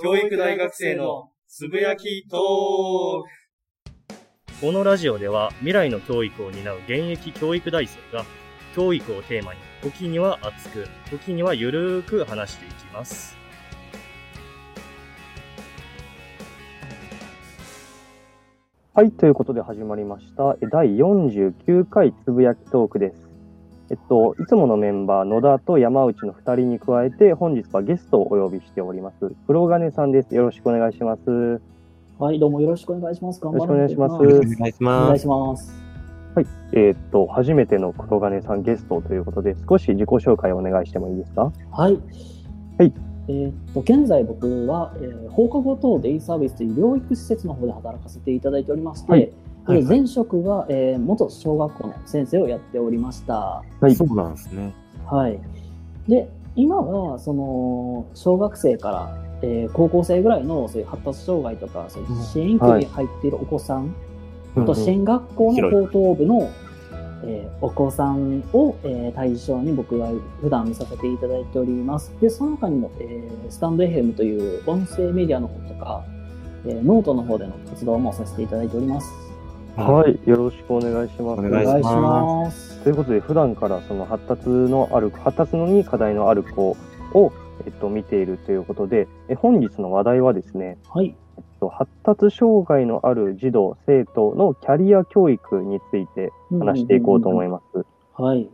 教育大学生のつぶやきトークこのラジオでは未来の教育を担う現役教育大生が教育をテーマに時には熱く時にはゆるーく話していきますはい、ということで始まりました。え第49回つぶやきトークです。えっと、いつものメンバー、野田と山内の2人に加えて、本日はゲストをお呼びしております。黒金さんです。よろしくお願いします。はい、どうもよろしくお願いします。頑よろしくお願いしますお願いしお願います。します。えーっと、初めての黒金さんゲストということで、少し自己紹介をお願いしてもいいですか？はい。はい。えーっと、現在僕は、えー放課後等デイサービスという療育施設の方で働かせていただいておりまして、はいえー前職が、えー元小学校の先生をやっておりました。はいそうなんですね。はい。で、今は、その、小学生から、えー高校生ぐらいのそういう発達障害とか、そういう支援教に入っているお子さん、あと支援学校の高等部の、えーお子さんを、えー対象に僕は普段見させていただいております。で、その他にも、えースタンド FM という音声メディアの方とか、えーノートの方での活動もさせていただいております。はい、よろしくお願いします。お願いします。ということで、普段からその発達のある、発達のに課題のある子を、えっと、見ているということで、え本日の話題はですね、はい。えっと発達障害のある児童、生徒のキャリア教育について話していこうと思います。す。はい。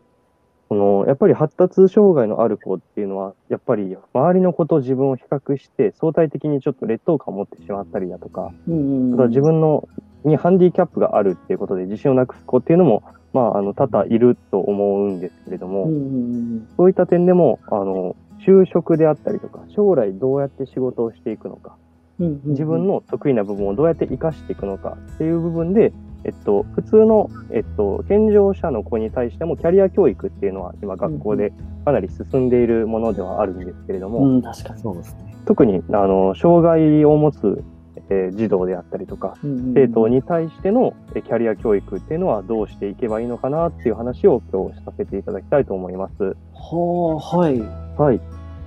このやっぱり発達障害のある子っていうのは、やっぱり周りの子と自分を比較して、相対的にちょっと劣等感を持ってしまったりだとか、うんうんうん自分のにハンディキャップがあるっていうことで自信をなくす子っていうのも、まあ、あの多々いると思うんですけれども、うんうんうんそういった点でも、あの、就職であったりとか、将来どうやって仕事をしていくのか、うんうんうん自分の得意な部分をどうやって活かしていくのかっていう部分で、えっと、普通の、えっと、健常者の子に対してもキャリア教育っていうのは今学校でかなり進んでいるものではあるんですけれども、うん、確かに。そうですね。特に、あの、障害を持つ、えー児童であったりとか、生徒に対してのえキャリア教育っていうのはどうしていけばいいのかなっていう話を今日させていただきたいと思います。はあ、はい。はい。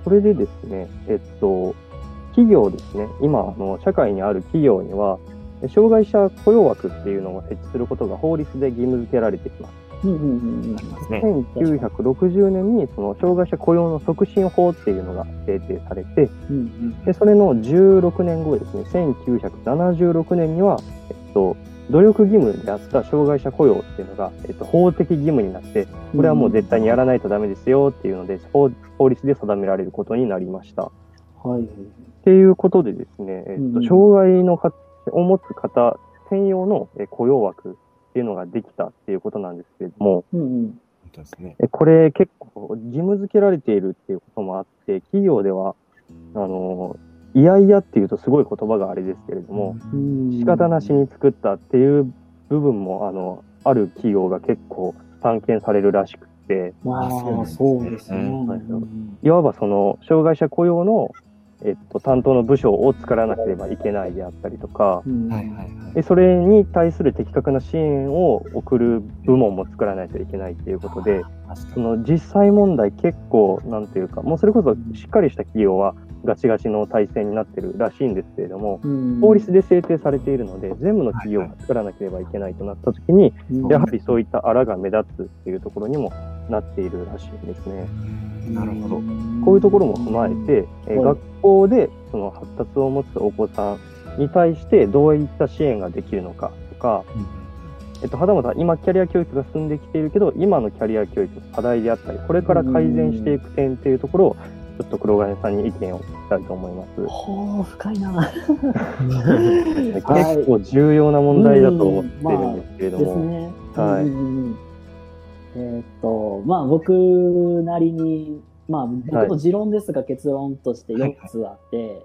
それでですね、えっと、企業ですね、今、あの、社会にある企業には、え障害者雇用枠っていうのを設置することが法律で義務付けられてきます。ね。1960年に、その、障害者雇用の促進法っていうのが制定されて、うんうんで、それの16年後ですね、1976年には、えっと、努力義務であった障害者雇用っていうのが、えっと、法的義務になって、これはもう絶対にやらないとダメですよっていうので、法法律で定められることになりました。はい。っていうことでですね、えっと、障害のかを持つ方専用のえ雇用枠っていうのができたっていうことなんですけれども、うんうん。本当ですね。えこれ結構義務付けられているっていうこともあって、企業では、あの、いやいやっていうとすごい言葉があれですけれども、うん仕方なしに作ったっていう部分も、あの、ある企業が結構散見されるらしくって、まあ、そそううですすね。いわばその、障害者雇用の、えっと、担当の部署を作らなければいけないであったりとか。でそれに対する的確な支援を送る部門も作らないといけないっていうことで、その実際問題結構、なんていうか、もうそれこそしっかりした企業はガチガチの体制になってるらしいんですけれども、うん。法律で制定されているので、全部の企業が作らなければいけないとなったときに、うん。やはりそういったあらが目立つっていうところにもなっているらしいんですね。に。なるほど。こういうところも踏まえて、え学校でその発達を持つお子さんに対してどういった支援ができるのかとか、えっと、はたまた今キャリア教育が進んできているけど、今のキャリア教育の課題であったり、これから改善していく点っていうところを、ちょっと黒金さんに意見を聞きたいと思います。ほう、深いな。結はい構重要な問題だと思ってるんですけれども、ですね。はいえーっと、まあ僕なりに、まあ僕の持論ですが結論として4つあって、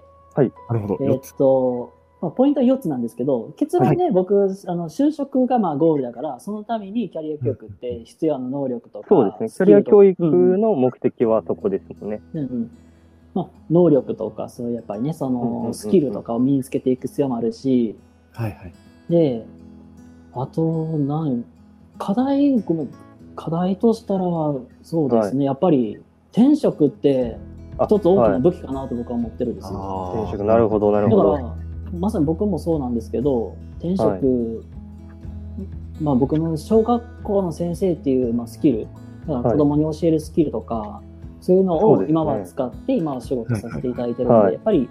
なるほど。えーっと、まあ、ポイントは4つなんですけど、結論ね、僕、あの、就職がまあゴールだから、そのためにキャリア教育って必要な能力とか、そうですね、キャリア教育うんの目的はそこですもんね。うん。うんまあ、能力とか、そういうやっぱりね、そのスキルとかを身につけていく必要もあるし、はいはい。で、あと、なん、課題、ごめん、課題としたら、そうですね、やっぱり転職って、あ一つ大きはない。武器かなと僕は思ってるんですよ。転職、なるほど、なるほど。だから、まさに僕もそうなんですけど、転職、はい。まあ僕の小学校の先生っていう、まあ、スキル、だから子供に教えるスキルとか、そういうのを今は使って、今は仕事させていただいてるので、はい。やっぱり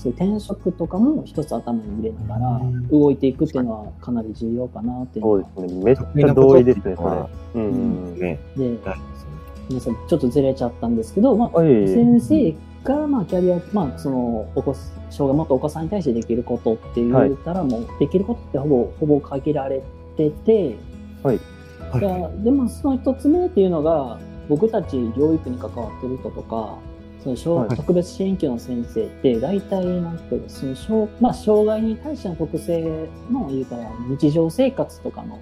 そういう転職とかも一つ頭に入れながらうん動いていくっていうのはかなり重要かなっていうそうですね。めっちゃ同意ですね、それ。うんうん。ね。で、皆さんちょっとずれちゃったんですけど、まあ、先生が、まあ、キャリア、まあ、その、お子、障害もっとお子さんに対してできることって言ったら、もう、できることってほぼ、ほぼ限られてて、はいいやでも、その一つ目っていうのが、僕たち療育に関わってる人とか、その小、はい。特別支援級の先生って、大体、なんてその、障まあ、障害に対しての特性の、言うたら、日常生活とかの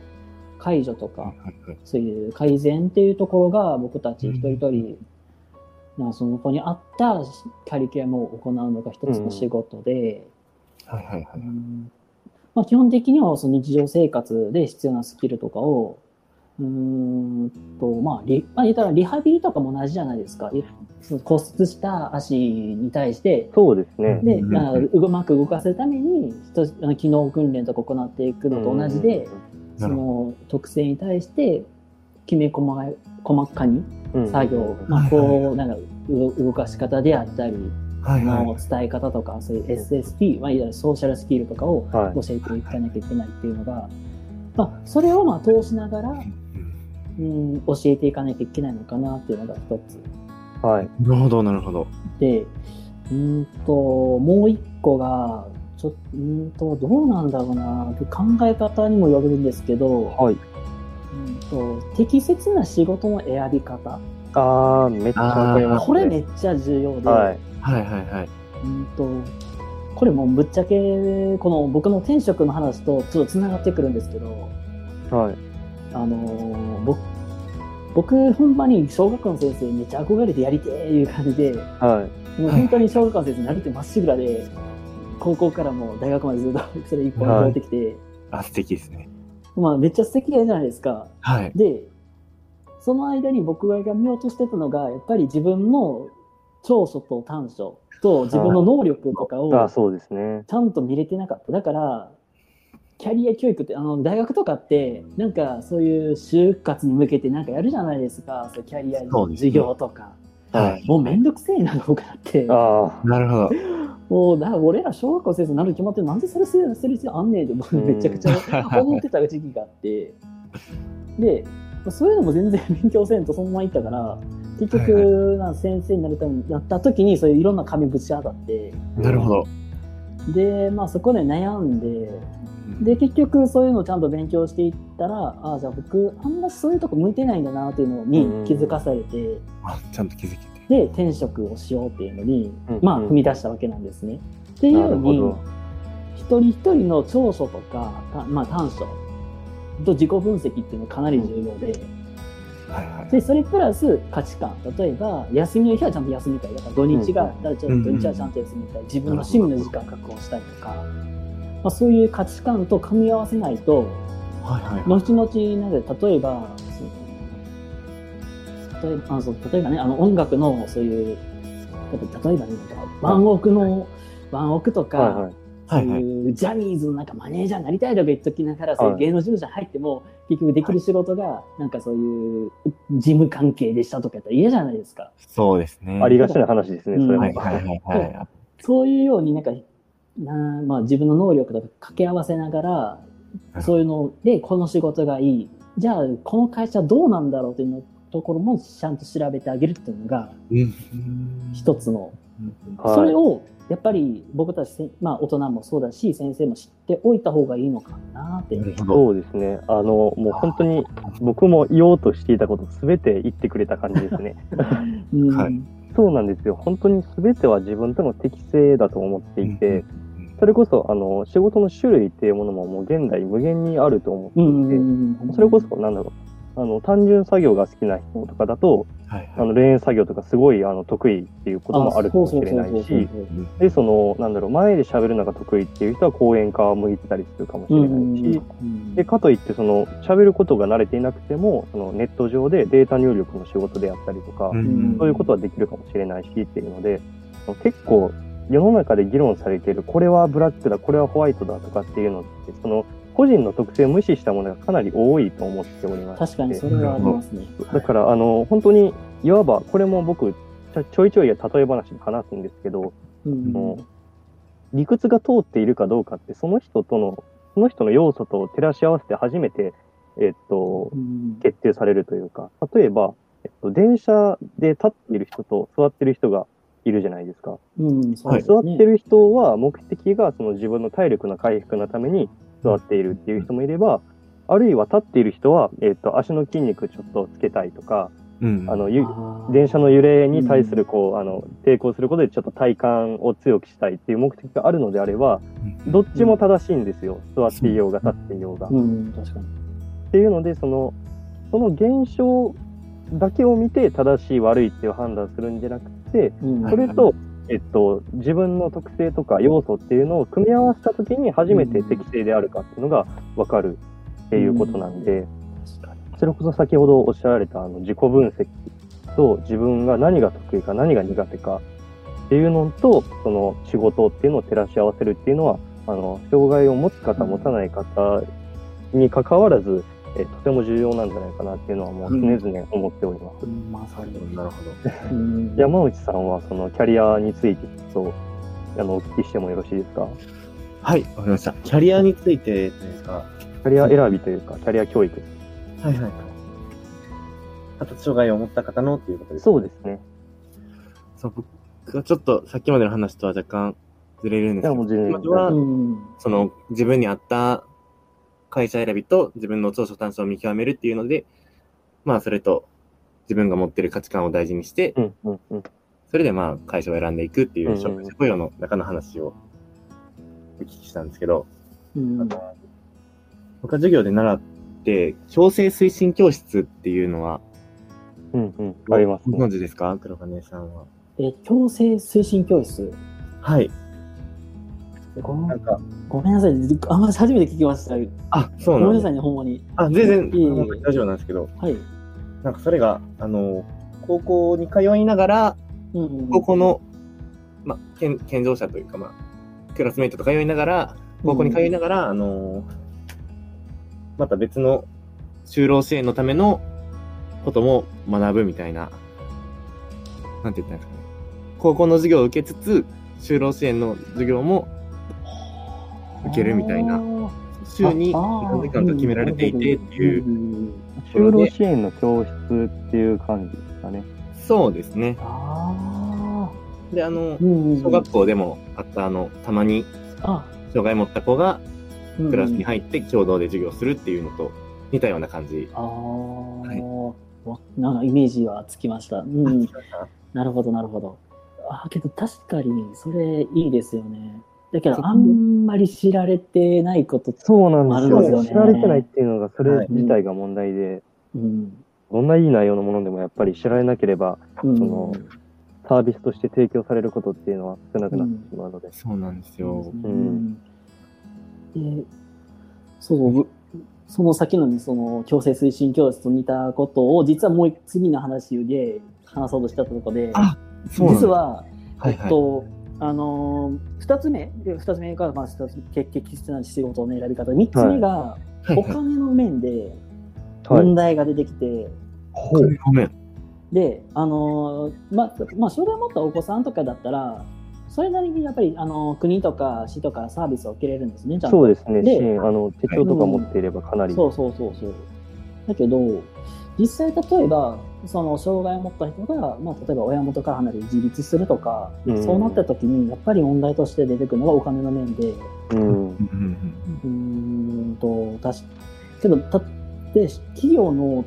解除とか、はいはいそういう改善っていうところが僕たち一人一人、なんかその子に合ったキャリキュラムを行うのが一つの仕事で、はいはいはい。うん。まあ、基本的にはその日常生活で必要なスキルとかを、うーんと、まあ、リ、まあ、言ったらリハビリとかも同じじゃないですか。骨折した足に対して、そうですね。で、うん。まあ、うまく動かせるために、人あの機能訓練とか行っていくのと同じで、その特性に対して、きめ細かい細かにうん。作業、まあ、こう、なんか、う動かし方であったり、はいはい。の伝え方とか、そういう SSP、まあ、いわゆるソーシャルスキルとかをはい。教えていかなきゃいけないっていうのが、まあ、それをまあ通しながら、うん、教えていかなきゃいけないのかなっていうのが一つ。はい。なるほど、なるほど。で、うんと、もう一個が、ちょうんと、どうなんだろうな、考え方にもよるんですけど、はい。うんと適切な仕事の選び方。あー、めっちゃわかります、ね。これめっちゃ重要で、はい。はいはいはい。うんと、これもうぶっちゃけ、この僕の転職の話とちょっと繋がってくるんですけど、はい。あのー僕、僕、ほんまに小学校の先生めっちゃ憧れてやりてーいう感じで、はい。もう本当に小学校の先生になりてまっしぐらで、高校からもう大学までずっとそれ一本通ってきて、あ、素敵ですね。まあめっちゃ素敵じゃないですか。はい。で、その間に僕が見ようとしてたのが、やっぱり自分の長所と短所と自分の能力とかをあそうですね。ちゃんと見れてなかった。だから、キャリア教育って、あの、大学とかって、なんかそういう就活に向けてなんかやるじゃないですか。そうキャリアそうですね授業とか。はい。もうめんどくせえな、とかって。あなるほど。もう、だから俺ら小学校先生になる決まってるなんでそれするする必要あんねんって僕めちゃくちゃ思ってた時期があって。で、そういうのも全然勉強せんとそのまま行ったから、結はい局、な先生になるためになった時にそういういろんな紙ぶち当たって、あ。なるほど。で、まあそこで悩んで、で、結局そういうのをちゃんと勉強していったら、ああ、じゃあ僕、あんましそういうとこ向いてないんだなっていうのに気づかされて、あ、ちゃんと気づけて。で、転職をしようっていうのに、うんまあうん踏み出したわけなんですね。っていうように一人一人の長所とか、たまあ短所と自己分析っていうのがかなり重要で、はいはい。で、それプラス価値観。例えば、休みの日はちゃんと休みたい。だから土日が、だからちょっと土日はちゃんと休みたい。自分の趣味の時間確保したいとか、まあ、そういう価値観と組み合わせないと、はいはいはい。後々、なんで、例えば、その例えば、あのそう例えばね、あの音楽のそういう、例えばね、なんか、ワンオクの、ワンオクとか、はいはい。そうはいはい。いうジャニーズのなんかマネージャーになりたいとか言っときながら、そういうはい芸能事務所に入っても、結局できる仕事が、なんかそういう事務関係でしたとかやったら嫌じゃないですか。そうですね。ありがちな話ですね、うんそれも。はいはいはいはい。そういうようになんか、なまあ自分の能力とか掛け合わせながら、そういうので、この仕事がいい。じゃあ、この会社どうなんだろうというのところもちゃんと調べてあげるっていうのが、うん。一つのはいそれをやっぱり僕たちせ、まあ、大人もそうだし先生も知っておいた方がいいのかなってなるほど。そうですね。あの、もう本当に僕も言おうとしていたことすべて言ってくれた感じですね。うんはいそうなんですよ。本当にすべては自分との適性だと思っていて、うんそれこそ、あの、仕事の種類っていうものももう現代無限にあると思っていて、うんうんうんそれこそ、なんだろう、あの、単純作業が好きな人とかだと、はいあの、レーン作業とかすごい、あの、得意っていうこともあるかもしれないし、で、その、なんだろう、前で喋るのが得意っていう人は講演家向いてたりするかもしれないし、で、かといって、その、喋ることが慣れていなくても、その、ネット上でデータ入力の仕事であったりとか、うん。そういうことはできるかもしれないしっていうので、結構、世の中で議論されている、これはブラックだ、これはホワイトだとかっていうのって、その、個人の特性を無視したものがかなり多いと思っておりまして。確かにそれはありますね。だから、あの、本当に、いわば、これも僕、ちょいちょい例え話で話すんですけど、うんもう理屈が通っているかどうかって、その人との、その人の要素と照らし合わせて初めて、えっとう、ん決定されるというか、例えば、えっと、電車で立っている人と座っている人がいるじゃないですか。うん、そうですね座ってる人は目的がその自分の体力の回復のために座っているっていう人もいれば、あるいは立っている人は、えっと、足の筋肉ちょっとつけたいとか、うんあの、ゆあー電車の揺れに対する、こう、あの、抵抗することでちょっと体幹を強くしたいっていう目的があるのであれば、どっちも正しいんですよ。座っていようが立っていようが。っうん、確かに。ていうので、その、その現象だけを見て正しい悪いっていう判断するんじゃなくそれと、えっと、自分の特性とか要素っていうのを組み合わせたときに初めて適正であるかっていうのが分かるっていうことなんで。それこそ先ほどおっしゃられたあの自己分析と自分が何が得意か何が苦手かっていうのと、その仕事っていうのを照らし合わせるっていうのは、あの、障害を持つ方、持たない方に関わらず、えとても重要なんじゃないかなっていうのはもう常々思っております。うんまさに。なるほど。うん山内さんはそのキャリアについてちょっと、あの、お聞きしてもよろしいですか？はい、わかりました。キャリアについてですか？キャリア選びというか、キャリア教育。はいはいはい。発達障害を持った方のっていうことですか？そうですね。そう、僕はちょっとさっきまでの話とは若干ずれるんですけど、いやもう全然まずは、うんその自分に合った会社選びと自分の長所短所を見極めるっていうので、まあそれと自分が持ってる価値観を大事にして、うん、うん、うん。それでまあ会社を選んでいくっていううんうん障害者雇用の中の話をお聞きしたんですけど、うん僕は授業で習って、強制推進教室っていうのは、うん、うん。ありますね。ご存知ですか？黒金さんは。え、強制推進教室？はい。ごなんか、ごめんなさい。あんまり初めて聞きました。あ、そうなんごめんなさいね、ほんまに。あ、全然いえいえ大丈夫なんですけど、はい。なんかそれが、あの、高校に通いながら、うんうん高校の、まあ、健健常者というか、まあ、クラスメイトと通いながら、高校に通いながら、あの、また別の就労支援のためのことも学ぶみたいな、なんて言ったんですかね。高校の授業を受けつつ、就労支援の授業も受けるみたいな週に何時間か決められていてっていう、ん就労支援の教室っていう感じですかね。そうですね。あで、あの小学校でもあった、あの、たまにあ障害持った子がクラスにい入って共同で授業するっていうのと似たような感じ。ああ、はいわなんかイメージはつきました。うん。なるほど、なるほど。ああ、けど確かに、それいいですよね。だけど、あんまり知られてないこと、そうなんですよ。あるんですよね知られてないっていうのが、それ自体が問題で、うん。どんないい内容のものでもやっぱり知られなければ、うんそのサービスとして提供されることっていうのは少なくなってしまうので。そうなんですよ。うんでそう、ぶその先のね、その強制推進教室と似たことを、実はもう次の話で話そうとしたところで、あそうなんです実は、はいはい。えっと、あのー、二つ目、で二つ目が、まあ、一つ結適切な仕事の選び方。三つ目が、はいはいお金の面ではい。問題が出てきて、ほう。ごめん。で、あのーまあ、まあ、障害を持ったお子さんとかだったら、それなりにやっぱり、あのー国とか市とかサービスを受けれるんですね、ちゃんと。そうですね。あの、手帳とか持っていればかなり。そうそうそうそう。だけど、実際例えば、その障害を持った人が、まあ、例えば親元から離れ自立するとか、うんそうなった時に、やっぱり問題として出てくるのがお金の面で、うん。うんうーんと、たし、けど、たって、企業の、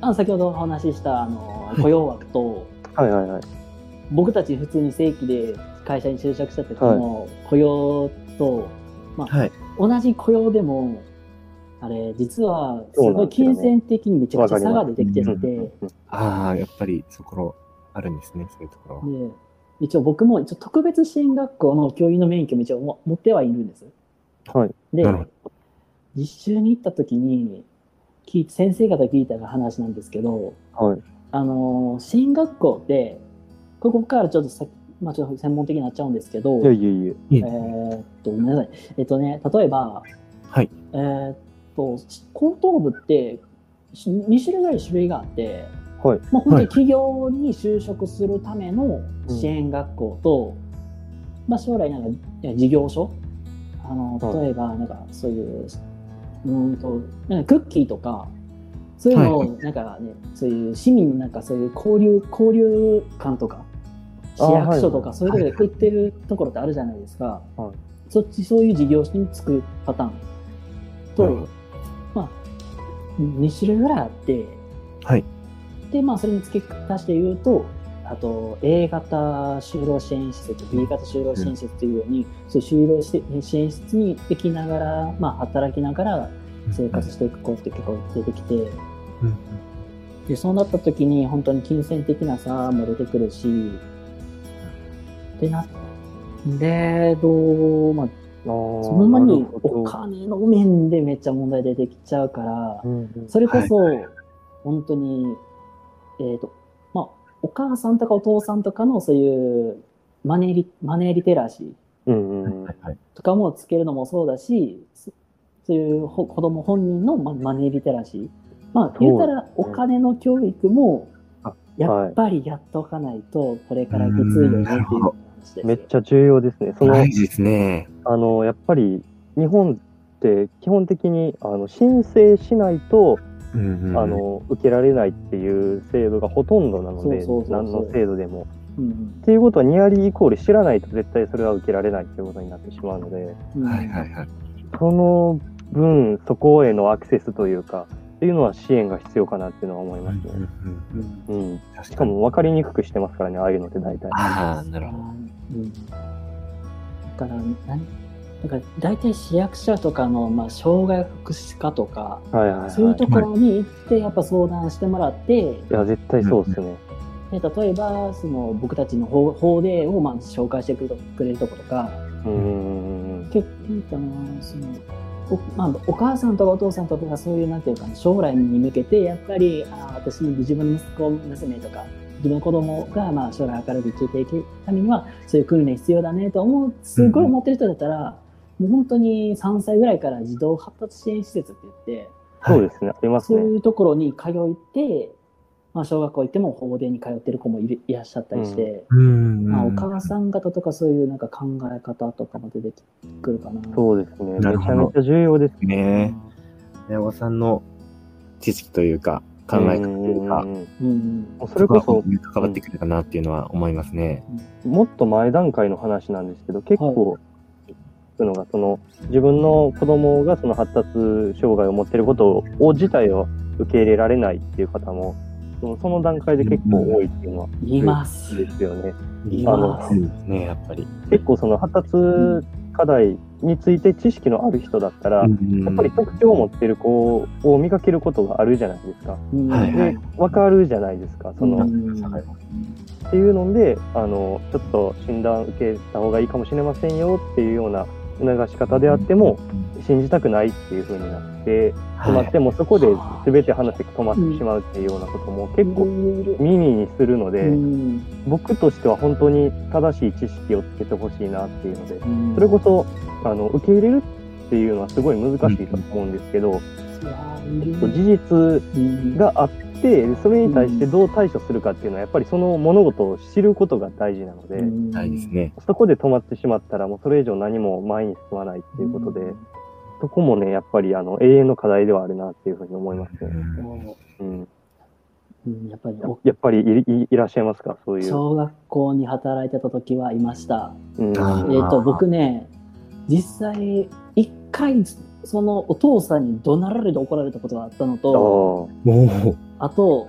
あ先ほどお話しした、あの、雇用枠と、はいはいはい。僕たち普通に正規で会社に就職した時の雇用と、まあ、はい。同じ雇用でも、あれ、実は、すそうなごい金銭的にめちゃくちゃ差が出てきてうんて、うんうんああ、やっぱりそこあるんですね、そういうところは。で、一応僕も一応特別支援学校の教員の免許も一応も持ってはいるんです。はい。で実習に行った時に、聞い先生方聞いた話なんですけど、はい。あのー、支援学校って、ここからちょっとさまあちょっと専門的になっちゃうんですけど、いやいやいや。えーっと、ごめんなさい。えっとね、例えば、はい。えーっと、高等部ってし2種類ぐらい種類があって、はい。まあ、本当に企業に就職するための支援学校と、まあ、将来なんか事業所。あのはい。例えばなんかそういう、うーんとなんかクッキーとかそういうのをはい。なんかね、そういう市民なんかそういう交流交流館とか市あ役所とかはいそういうところで売ってるところってあるじゃないですか、はい。そっちそういう事業所に就くパターンと、2種類ぐらいあって。はい。で、まあ、それに付け足して言うと、あと、A 型就労支援施設、B 型就労支援施設というように、そういう就労し支援施設に行きながら、まあ、働きながら生活していく子って結構出てきて、うん。で、そうなった時に本当に金銭的な差も出てくるし、でな、で、どう、まあ、そその前にお金の面でめっちゃ問題出てきちゃうから、それこそ、本当に、えっ、と、まあ、お母さんとかお父さんとかのそういうマネーリ、マネーリテラシーうんうん。はいはい。とかもつけるのもそうだし、そそういうほ子供本人のママネーリテラシー。まあ、言ったらお金の教育もあ、やっぱりやっとかないと、これからきついよねっていう話です。めっちゃ重要ですね。その、大事ですね。あの、やっぱり、日本って基本的に、あの、申請しないと、うんうんあ、の、受けられないっていう制度がほとんどなので、何の制度でも。うんっていうことは、ニアリーイコール知らないと絶対それは受けられないっていうことになってしまうので、うん。はいはいはい。その分、そこへのアクセスというか、っていうのは支援が必要かなっていうのは思いますね。うんうんうん。確しかも分かりにくくしてますからね、ああいうのって大体。ああ、なるほど。うん。だから、何？だから大体市役所とかの、まあ、障害福祉課とか、はいはいはい。そういうところに行って、やっぱ相談してもらって、いや、絶対そうですね。で例えば、その僕たちの法法令をまあ紹介してくれるくれるところとか、うんうんうんうん。結構、あのそのおまあ、お母さんとかお父さんとかがそういう、なんていうかな、将来に向けて、やっぱり、あ私の自分の息子、娘とか、自分の子供がまあ将来明るく生きていくためには、そういう訓練必要だねと思う、すごい思ってる人だったら、もう本当に3歳ぐらいから児童発達支援施設って言って、そうですね、ありますそうね。いうところに通って、まあ、小学校行っても法でに通ってる子もいるいらっしゃったりして、うんまあ、お母さん方とかそういうなんか考え方とかも出てくるかな。そうですね。めちゃめちゃ重要ですね。親御さんの知識というか、考え方というかそれこそ、関わってくるかなっていうのは思いますね。もっと前段階の話なんですけど、結構、そういうのが、その、自分の子供がその発達障害を持っていることを、自体を受け入れられないっていう方も、そのその段階で結構多いっていうのは、います。ですよね。いあのます。ね、やっぱり。結構その発達課題について知識のある人だったら、やっぱり特徴を持っている子を見かけることがあるじゃないですか。うんはいはいで、わかるじゃないですか。その、うんっていうので、あの、ちょっと診断受けた方がいいかもしれませんよっていうような促し方であっても、信じたくないっていう風になって、止まってもそこで全て話が止まってしまうっていうようなことも結構耳にするので、うん。僕としては本当に正しい知識をつけてほしいなっていうので、うん。それこそ、あの、受け入れるっていうのはすごい難しいと思うんですけど、事実うん。があって、それに対してどう対処するかっていうのは、やっぱりその物事を知ることが大事なので。そこで止まってしまったら、もうそれ以上何も前に進まないっていうことで、そこもね、やっぱりあの永遠の課題ではあるなっていうふうに思いますね。うん、うんやっぱりおやっぱりいいいらっしゃいますか？そういう。小学校に働いてた時はいました。うん、あえっ、と、僕ね、実際、一回、そのお父さんに怒鳴られて怒られたことがあったのと。あと、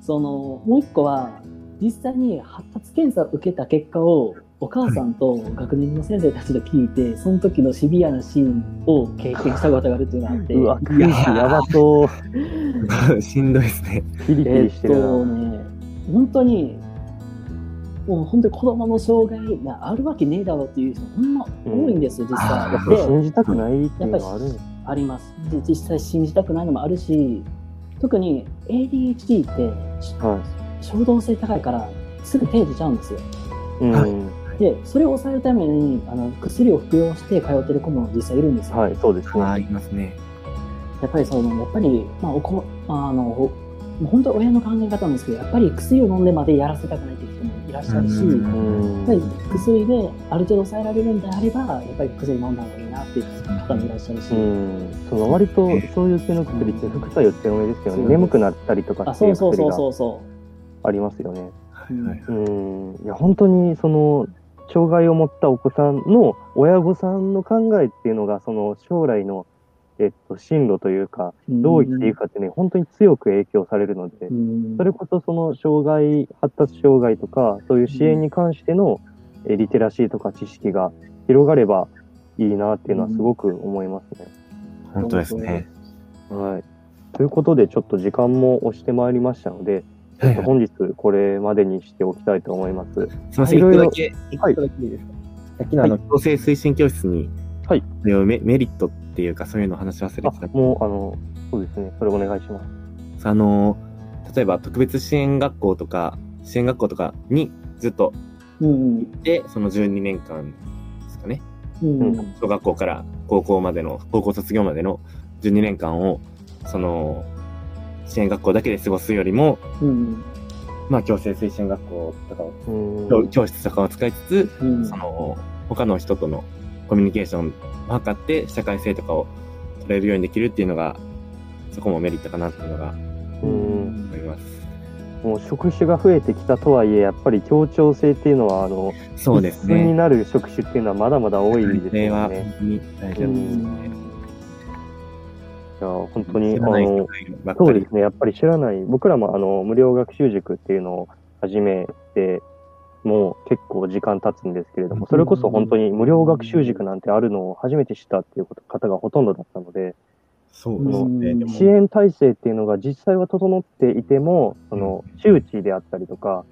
その、もう一個は、実際に発達検査を受けた結果を、お母さんと学年の先生たちと聞いて、その時のシビアなシーンを経験したことがあるっていうのがあって、うわ、クイズやばそう。しんどいですね。キリキえリしてる。ね、本当に、もう本当に子供の障害があるわけねえだろうっていう人、ほんま多いんですよ、実際。で信じたくないっていうのはあるんですあります。で実際信じたくないのもあるし、特に ADHD っては衝動性高いからすぐ手出ちゃうんですよ。い。うん。はで、それを抑えるためにあの薬を服用して通ってる子も実際いるんですよ。はい、そうですね。いますね。やっぱりその、やっぱり、まあ、おこ、あの、本当親の考え方なんですけど、やっぱり薬を飲んでまでやらせたくないっていう人もいらっしゃるし、薬である程度抑えられるんであれば、やっぱり薬飲んだ方がいいなっていう方もいらっしゃるし、うん、その割とそういう系の薬って副作用強めですよね。そう眠くなったりとかあ、っていそううそう薬がそうそうそありますよね。う。うんはいうん、いや本当にその障害を持ったお子さんの親御さんの考えっていうのがその将来のえっと進路というかどう生きていくかっていうのに本当に強く影響されるので、うんそれこそその障害発達障害とかそういう支援に関してのえリテラシーとか知識が広がればいいなっていうのはすごく思いますね。本当ですね。はい。ということで、ちょっと時間も押してまいりましたので、ちょっと本日これまでにしておきたいと思います。すみません、一個だけ、一個だけい。いですか？さっきのあの、強制推進教室に、はい。メメリットっていうか、そういうのを話し忘れてた。あ、もう、あの、そうですね。それお願いします。あの、例えば特別支援学校とか、支援学校とかにずっとうん。行って、その12年間ですかね。うん。うん小学校から高校までの、高校卒業までの12年間を、その、支援学校だけで過ごすよりも、うんまあ、強制推進学校とかを、うん。教教室とかを使いつつ、うんその、他の人とのコミュニケーションを図って、社会性とかを取れるようにできるっていうのが、そこもメリットかなっていうのがうん。思います。もう職種が増えてきたとはいえ、やっぱり協調性っていうのは、あの、そうです必須にね。なる職種っていうのはまだまだ多いですよね。や、本当に、あの、そうですね。やっぱり知らない。僕らもあの、無料学習塾っていうのを始めて、もう結構時間経つんですけれども、それこそ本当に無料学習塾なんてあるのを初めて知ったっていうこと方がほとんどだったので、そうですね。支援体制っていうのが実際は整っていても、その周知であったりとか、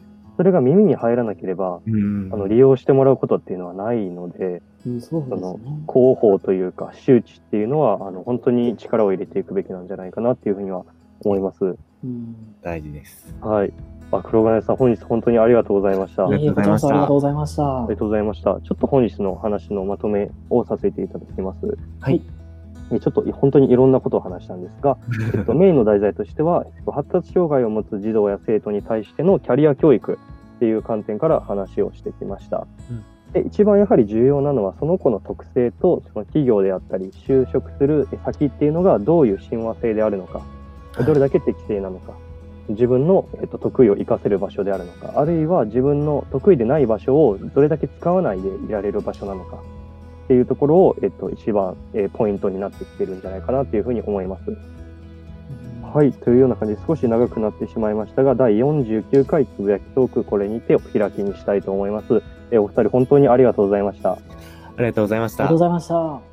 それが耳に入らなければ、うんあの利用してもらうことっていうのはないので、うんそうですね。広報というか周知っていうのは、あの本当に力を入れていくべきなんじゃないかなっていうふうには思います。うん大事です。はい。あ、黒金さん、本日本当にありがとうございました。ありがとうございましたありがとうございました。がとうございました。ちょっと本日の話のまとめをさせていただきます。はい。えちょっと本当にいろんなことを話したんですが、えっと、メインの題材としては、えっと、発達障害を持つ児童や生徒に対してのキャリア教育っていう観点から話をしてきました。うんで一番やはり重要なのは、その子の特性とその企業であったり、就職する先っていうのがどういう親和性であるのか、どれだけ適正なのか、自分の、えっと、得意を活かせる場所であるのか、あるいは自分の得意でない場所をどれだけ使わないでいられる場所なのかっていうところを、えっと、一番、えーポイントになってきてるんじゃないかなというふうに思います。はい、というような感じで少し長くなってしまいましたが、第49回つぶやきトーク、これにてお開きにしたいと思います。えーお二人本当にありがとうございました。ありがとうございましたありがとうご。ざいました。